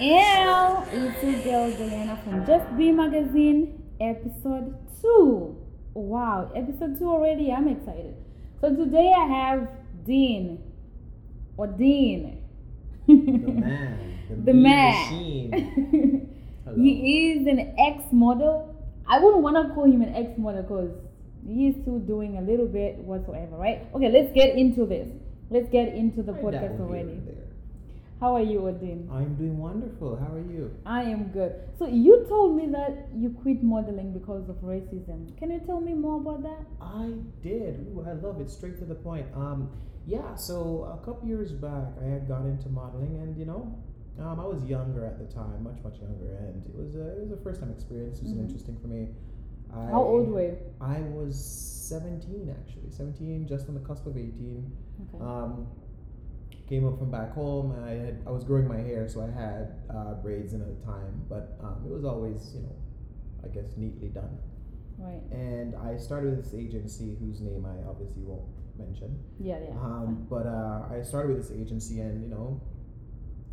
And it's your girl Juliana from Just Be Magazine, episode two. Wow, episode two already. I'm excited. So today I have Dean or Dean. The man. The, The man. He is an ex model. I wouldn't want to call him an ex model because he is still doing a little bit whatsoever, right? Okay, let's get into this. Let's get into the I podcast already. How are you, O'dean? I'm doing wonderful. How are you? I am good. So you told me that you quit modeling because of racism. Can you tell me more about that? I did. Ooh, I love it. Straight to the point. Um, yeah. So a couple years back, I had got into modeling, and you know, um, I was younger at the time, much much younger, and it was a it was a first time experience. It was Mhm. interesting for me. I, How old were you? I was 17 actually, 17, just on the cusp of 18. Okay. Um, came up from back home. And I had I was growing my hair, so I had uh, braids in at the time, but um, it was always you know, I guess neatly done. right. And I started with this agency whose name I obviously won't mention. Yeah, yeah. Um, but uh, I started with this agency, and you know,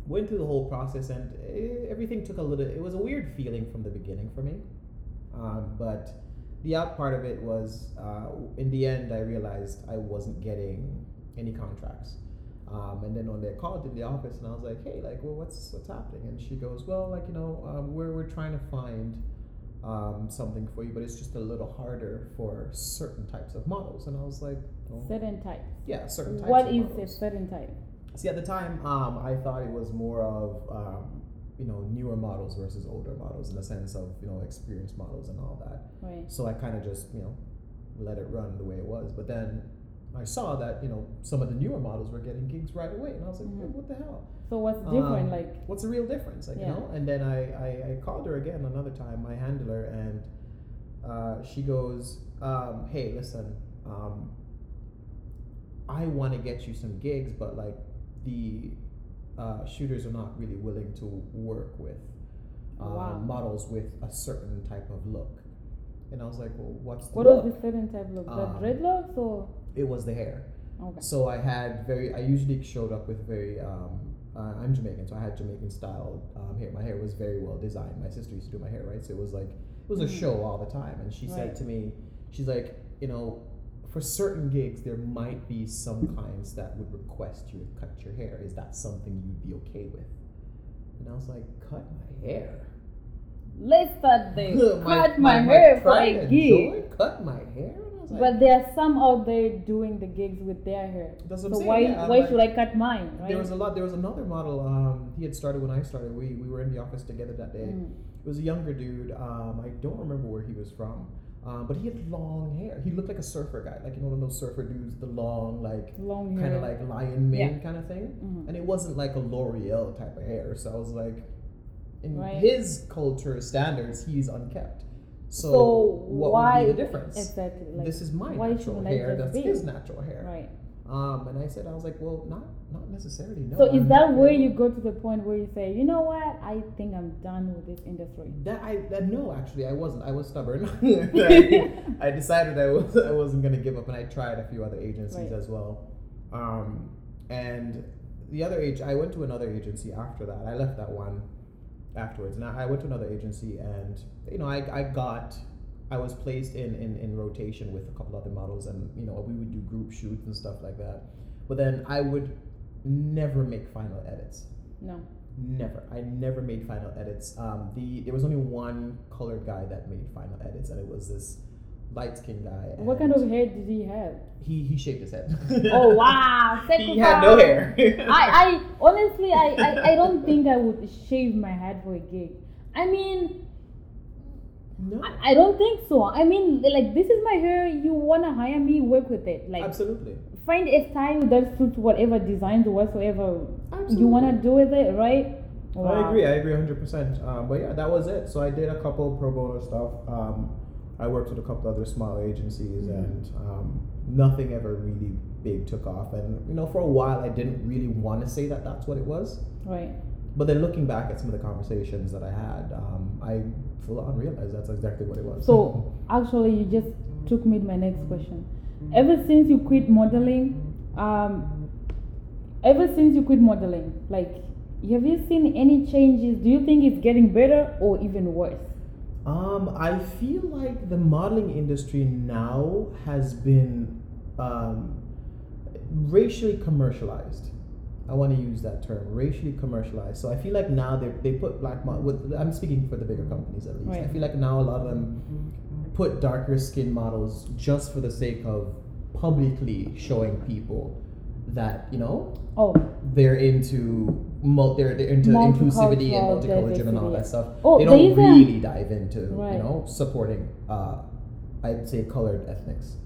went through the whole process, and eh, everything took a little. It was a weird feeling from the beginning for me, um, but the out part of it was, uh, in the end, I realized I wasn't getting any contracts. Um, and then when they called in the office, and I was like, "Hey, like, well, what's what's happening?" And she goes, "Well, like, you know, um, we're we're trying to find um, something for you, but it's just a little harder for certain types of models." And I was like, well, certain type. "Yeah, certain types." What is models. a certain type? See, at the time, um, I thought it was more of um, you know newer models versus older models in the sense of you know experienced models and all that. Right. So I kind of just you know let it run the way it was. But then I saw that you know some of the newer models were getting gigs right away, and I was like, Mhm. "Hey, what the hell? So what's different? Um, like, What's the real difference? Like Yeah. you know? And then I, I I called her again another time, my handler, and uh, she goes, um, "Hey, listen." Um, I want to get you some gigs, but like the uh, shooters are not really willing to work with uh, Wow. models with a certain type of look. And I was like, well, what's the what look? was the certain type of look? The Um, dreadlocks or? It was the hair. Okay. So I had very. I usually showed up with very. Um, uh, I'm Jamaican, so I had Jamaican style um, hair. My hair was very well designed. My sister used to do my hair, right? So it was like it was a Mhm. show all the time. And she said to me, she's like, you know, for certain gigs, there might be some clients that would request you to cut your hair. Is that something you'd be okay with? And I was like, cut my hair. Let's start there. Cut my, my hair for a gig. Cut my hair. And I was like, But there are some out there doing the gigs with their hair. That's So what I'm saying, why yeah, why like- should I cut mine? Right. There was a lot. There was another model. Um, he had started when I started. We we were in the office together that day. Mm. It was a younger dude. Um, I don't remember where he was from. Um, but he had long hair. He looked like a surfer guy, like you know one of those surfer dudes, the long like long kind of like lion mane Yeah. kind of thing. Mhm. And it wasn't like a L'Oreal type of hair. So I was like, in Right. his culture standards, he's unkept. So, So what why would be the difference? Exactly. Like, this is my why natural hair. That's be? his natural hair. right. Um, and I said, I was like, well, not not necessarily. No. so is I'm that where you go to the point where you say, you know what, I think I'm done with this industry? That I that no, actually, I wasn't. I was stubborn. I, I decided I was I wasn't gonna give up, and I tried a few other agencies Right. as well. Um, and the other age, I went to another agency after that. I left that one afterwards, and I I went to another agency, and you know, I I got. I was placed in, in, in rotation with a couple other models, and you know we would do group shoots and stuff like that. But then I would never make final edits. No. Never. I never made final edits. Um, the there was only one colored guy that made final edits, and it was this light skinned guy. What kind of hair did he have? He he shaved his head. Oh wow! he had no hair. I, I honestly I, I, I don't think I would shave my head for a gig. I mean no. I, I don't think so. I mean like this is my hair, you wanna hire me, work with it. Like Absolutely. find a style that suits whatever designs or whatsoever Absolutely. you wanna do with it, right? I agree. I agree 100%. Um, but yeah, that was it. So I did a couple pro bono stuff. Um, I worked with a couple other small agencies, Mhm. and um, nothing ever really big took off. And you know, for a while, I didn't really want to say that that's what it was. Right. But then looking back at some of the conversations that I had, um, I full on realized that's exactly what it was. So actually, you just took me to my next question. Ever since you quit modeling, um, ever since you quit modeling, like have you seen any changes? Do you think it's getting better or even worse? Um, I feel like the modeling industry now has been um, racially commercialized. I want to use that term, racially commercialized. So I feel like now they, they put black models, with, I'm speaking for the bigger companies at least. I feel like now a lot of them put darker skin models just for the sake of publicly showing people that you know Oh, they're into mul- they're, they're into inclusivity and Multicultural multicultural and all that stuff. Oh, they don't a- really dive into Right. you know supporting uh, I'd say colored ethnics.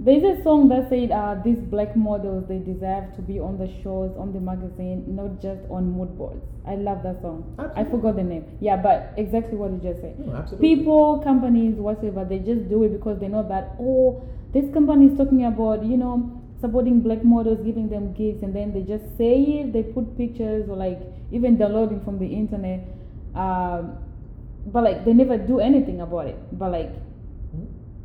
there's a song that said uh, these black models they deserve to be on the shows, on the magazine, not just on mood boards. I love that song. I forgot the name. Yeah, but exactly what you just said. No, absolutely. people, companies, whatever, they just do it because they know that oh, this company is talking about you know supporting black models, giving them gigs, and then they just say it. They put pictures or like even downloading from the internet, um, but like they never do anything about it. But like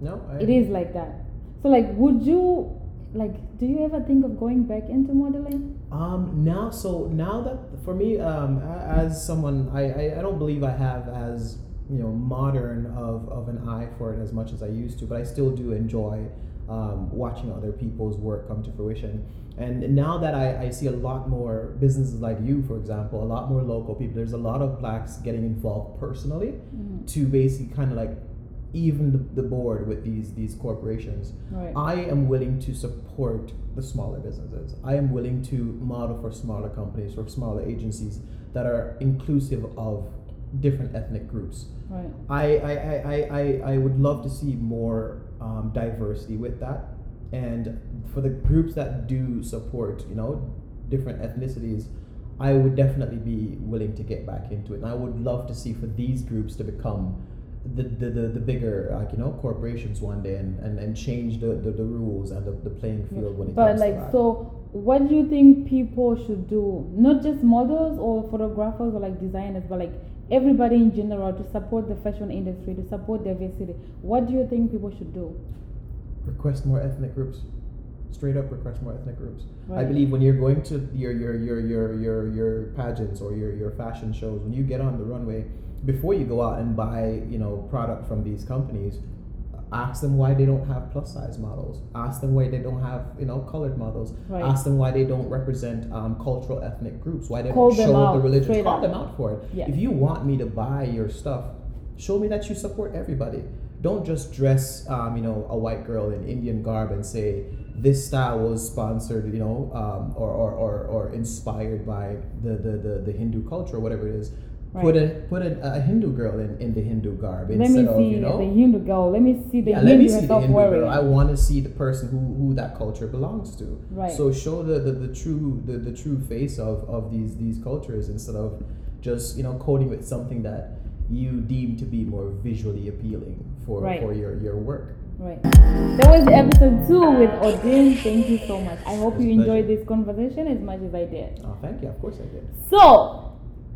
No, I, it is like that. So like, would you like? Do you ever think of going back into modeling? Um, now, so now that for me, um, as someone, I, I, I don't believe I have as you know modern of, of an eye for it as much as I used to, but I still do enjoy um, watching other people's work come to fruition. And now that I, I see a lot more businesses like you, for example, a lot more local people, there's a lot of blacks getting involved personally Mhm. to basically kind of like even the, the board with these these corporations. Right. I am willing to support the smaller businesses. I am willing to model for smaller companies or smaller agencies that are inclusive of different ethnic groups. right. I, I, I, I, I, would love to see more um, diversity with that. And for the groups that do support, you know, different ethnicities, I would definitely be willing to get back into it. And I would love to see for these groups to become the, the, the, the bigger, like, you know, corporations one day and, and, and change the, the, the rules and the, the playing field when it But comes like, to that. so what do you think people should do? Not just models or photographers or like designers, but like everybody in general to support the fashion industry, to support diversity. What do you think people should do? request more ethnic groups straight up request more ethnic groups i believe when you're going to your your your your your, your pageants or your, your fashion shows when you get on the runway before you go out and buy you know product from these companies ask them why they don't have plus size models ask them why they don't have you know colored models Right. ask them why they don't represent um, cultural ethnic groups why they Call don't show out, the religion call up. them out for it Yeah. if you want me to buy your stuff show me that you support everybody don't just dress um, you know a white girl in indian garb and say this style was sponsored you know um, or, or, or, or inspired by the, the, the, the hindu culture or whatever it is put a put a, a hindu girl in, in the hindu garb Let instead of you know the Hindu girl. Let me see the yeah, Hindu let me see the Hindu girl. I want to see the person who, who that culture belongs to. Right. So show the, the, the true the, the true face of, of these these cultures instead of just you know coding with something that you deem to be more visually appealing for, Right. for your, your work. Right. That was episode two with O'dean. Thank you so much. I hope you enjoyed this conversation as much as I did. Oh, thank you. Of course I did. So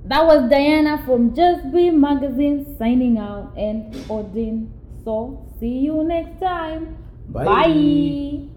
that was Diana from Just Be Magazine signing out and O'dean. So see you next time. Bye. Bye.